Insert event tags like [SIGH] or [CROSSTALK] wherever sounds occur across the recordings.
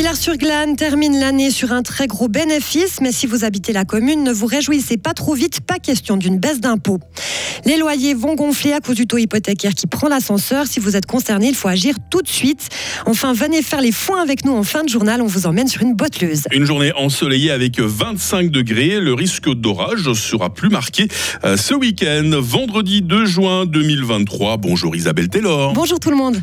Villars-sur-Glane termine l'année sur un très gros bénéfice, mais si vous habitez la commune, ne vous réjouissez pas trop vite, pas question d'une baisse d'impôts. Les loyers vont gonfler à cause du taux hypothécaire qui prend l'ascenseur. Si vous êtes concerné, il faut agir tout de suite. Enfin, venez faire les foins avec nous en fin de journal. On vous emmène sur une botteleuse. Une journée ensoleillée avec 25 degrés. Le risque d'orage sera plus marqué euh, ce week-end, vendredi 2 juin 2023. Bonjour Isabelle Taylor. Bonjour tout le monde.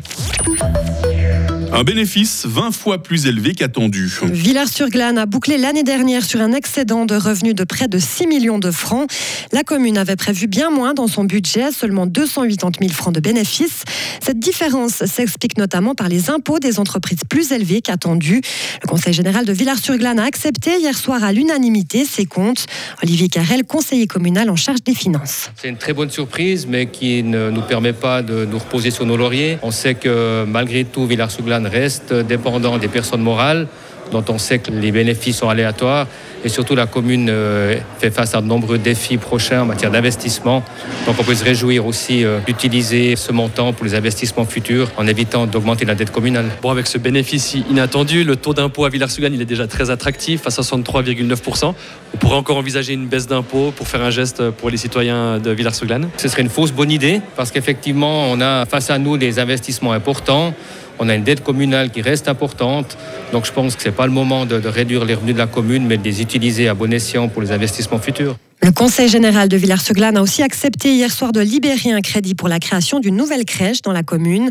Un bénéfice 20 fois plus élevé qu'attendu. Villars-sur-Glane a bouclé l'année dernière sur un excédent de revenus de près de 6 millions de francs. La commune avait prévu bien moins dans son budget, seulement 280 000 francs de bénéfices. Cette différence s'explique notamment par les impôts des entreprises plus élevés qu'attendu. Le Conseil général de Villars-sur-Glane a accepté hier soir à l'unanimité ces comptes. Olivier Carrel, conseiller communal en charge des finances. C'est une très bonne surprise, mais qui ne nous permet pas de nous reposer sur nos lauriers. On sait que malgré tout, Villars-sur-Glane reste dépendant des personnes morales dont on sait que les bénéfices sont aléatoires. Et surtout, la commune euh, fait face à de nombreux défis prochains en matière d'investissement. Donc, on peut se réjouir aussi euh, d'utiliser ce montant pour les investissements futurs en évitant d'augmenter la dette communale. Bon, avec ce bénéfice inattendu, le taux d'impôt à Villars-Sous-Glane, il est déjà très attractif, à 63,9%. On pourrait encore envisager une baisse d'impôt pour faire un geste pour les citoyens de Villars-Sous-Glane Ce serait une fausse bonne idée parce qu'effectivement, on a face à nous des investissements importants. On a une dette communale qui reste importante. Donc je pense que ce n'est pas le moment de, réduire les revenus de la commune, mais de les utiliser à bon escient pour les investissements futurs. Le Conseil général de Villars-Seglane a aussi accepté hier soir de libérer un crédit pour la création d'une nouvelle crèche dans la commune.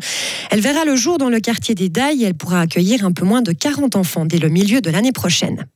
Elle verra le jour dans le quartier des Dailles et elle pourra accueillir un peu moins de 40 enfants dès le milieu de l'année prochaine.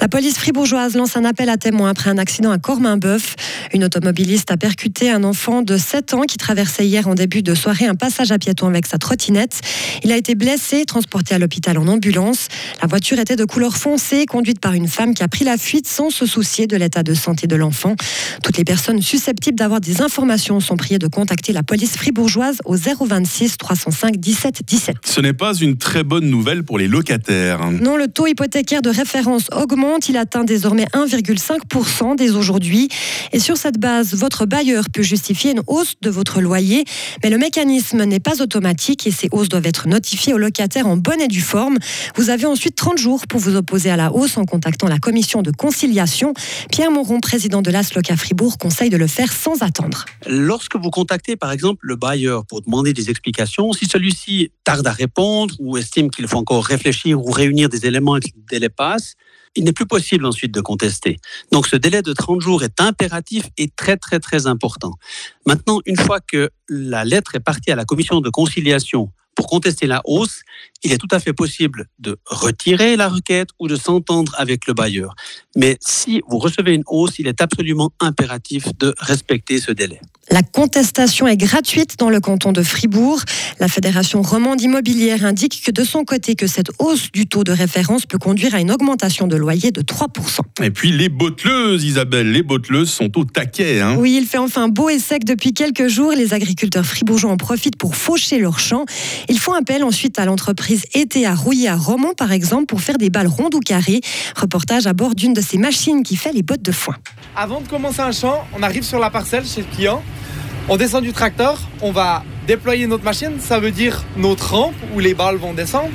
La police fribourgeoise lance un appel à témoins après un accident à Cormain-Boeuf. Une automobiliste a percuté un enfant de 7 ans qui traversait hier en début de soirée un passage à piétons avec sa trottinette. Il a été blessé, transporté à l'hôpital en ambulance. La voiture était de couleur foncée, conduite par une femme qui a pris la fuite sans se soucier de l'état de santé de l'enfant. Toutes les personnes susceptibles d'avoir des informations sont priées de contacter la police fribourgeoise au 026 305 17 17. Ce n'est pas une très bonne nouvelle pour les locataires. Non, le taux hypothécaire de référence augmente il atteint désormais 1,5% dès aujourd'hui. Et sur cette base, votre bailleur peut justifier une hausse de votre loyer. Mais le mécanisme n'est pas automatique et ces hausses doivent être notifiées aux locataires en bonne et due forme. Vous avez ensuite 30 jours pour vous opposer à la hausse en contactant la commission de conciliation. Pierre Moron, président de l'ASLOC à Fribourg, conseille de le faire sans attendre. Lorsque vous contactez par exemple le bailleur pour demander des explications, si celui-ci tarde à répondre ou estime qu'il faut encore réfléchir ou réunir des éléments et que le délai passe, il n'est plus possible ensuite de contester. Donc ce délai de 30 jours est impératif et très très très important. Maintenant, une fois que la lettre est partie à la commission de conciliation pour contester la hausse, il est tout à fait possible de retirer la requête ou de s'entendre avec le bailleur. Mais si vous recevez une hausse, il est absolument impératif de respecter ce délai. La contestation est gratuite dans le canton de Fribourg. La Fédération romande immobilière indique que de son côté que cette hausse du taux de référence peut conduire à une augmentation de loyer de 3%. Et puis les botteleuses, Isabelle, les botteleuses sont au taquet. Hein. oui, il fait enfin beau et sec depuis quelques jours. Les agriculteurs fribourgeois en profitent pour faucher leurs champs. Ils font appel ensuite à l'entreprise Été à Rouillé à Romont, par exemple, pour faire des balles rondes ou carrées. Reportage à bord d'une de ces machines qui fait les bottes de foin. Avant de commencer un champ, on arrive sur la parcelle chez le client. On descend du tracteur, on va déployer notre machine, ça veut dire notre rampe où les balles vont descendre.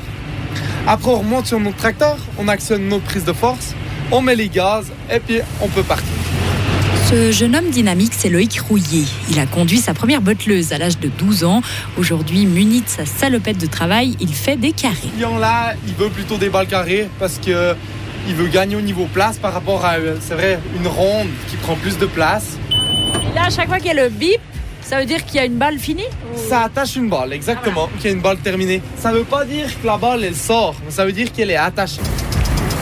Après, on remonte sur notre tracteur, on actionne notre prise de force, on met les gaz et puis on peut partir. Ce jeune homme dynamique, c'est Loïc Rouillet. Il a conduit sa première botteleuse à l'âge de 12 ans. Aujourd'hui, muni de sa salopette de travail, il fait des carrés. là, il veut plutôt des balles carrées parce que il veut gagner au niveau place par rapport à, c'est vrai, une ronde qui prend plus de place. Là, à chaque fois qu'il y a le bip, ça veut dire qu'il y a une balle finie Ça attache une balle, exactement, qu'il y a une balle terminée. Ça ne veut pas dire que la balle, elle sort, mais ça veut dire qu'elle est attachée.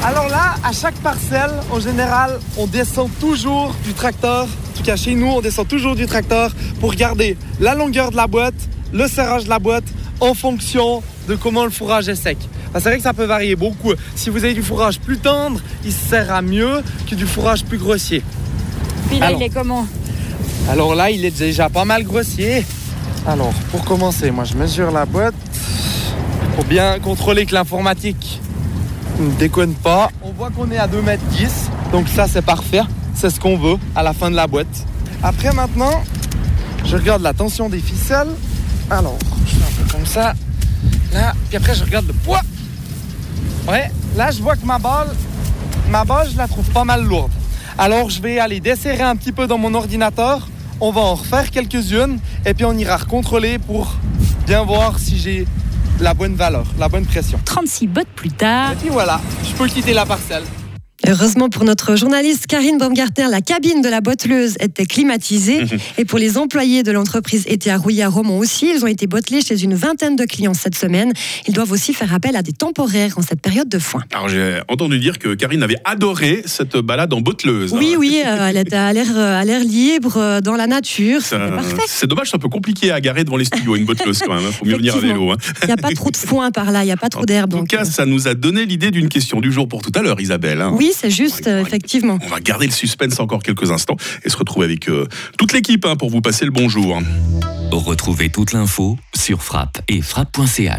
Alors là, à chaque parcelle, en général, on descend toujours du tracteur. En tout cas, chez nous, on descend toujours du tracteur pour garder la longueur de la boîte, le serrage de la boîte en fonction de comment le fourrage est sec. C'est vrai que ça peut varier beaucoup. Si vous avez du fourrage plus tendre, il se serra mieux que du fourrage plus grossier. Puis là, il est comment Alors là, il est déjà pas mal grossier. Alors, pour commencer, moi, je mesure la boîte pour bien contrôler que l'informatique ne déconne pas. On voit qu'on est à 2 m 10, donc ça c'est parfait. C'est ce qu'on veut à la fin de la boîte. Après maintenant, je regarde la tension des ficelles. Alors, je fais un peu comme ça. Là, puis après je regarde le poids. Ouais, là je vois que ma balle, ma balle je la trouve pas mal lourde. Alors je vais aller desserrer un petit peu dans mon ordinateur. On va en refaire quelques-unes et puis on ira recontrôler pour bien voir si j'ai la bonne valeur, la bonne pression. 36 bottes plus tard. Et puis voilà, je peux quitter la parcelle. Heureusement pour notre journaliste Karine Baumgartner, la cabine de la botteleuse était climatisée. Et pour les employés de l'entreprise était à Rouillé à Romont aussi, ils ont été bottelés chez une vingtaine de clients cette semaine. Ils doivent aussi faire appel à des temporaires en cette période de foin. Alors j'ai entendu dire que Karine avait adoré cette balade en botteleuse. Oui, hein. oui, [LAUGHS] euh, elle était à l'air, euh, à l'air libre, euh, dans la nature. C'est dommage, c'est un peu compliqué à garer devant les studios, une botteleuse quand même. Il faut mieux venir à vélo. hein. Il n'y a pas trop de foin par là, il n'y a pas trop d'air. En tout Donc, cas, euh, ça nous a donné l'idée d'une question du jour pour tout à l'heure, Isabelle. hein. Oui, c'est juste, euh, effectivement. On va garder le suspense encore quelques instants et se retrouver avec euh, toute l'équipe hein, pour vous passer le bonjour. Retrouvez toute l'info sur frappe et frappe.ch.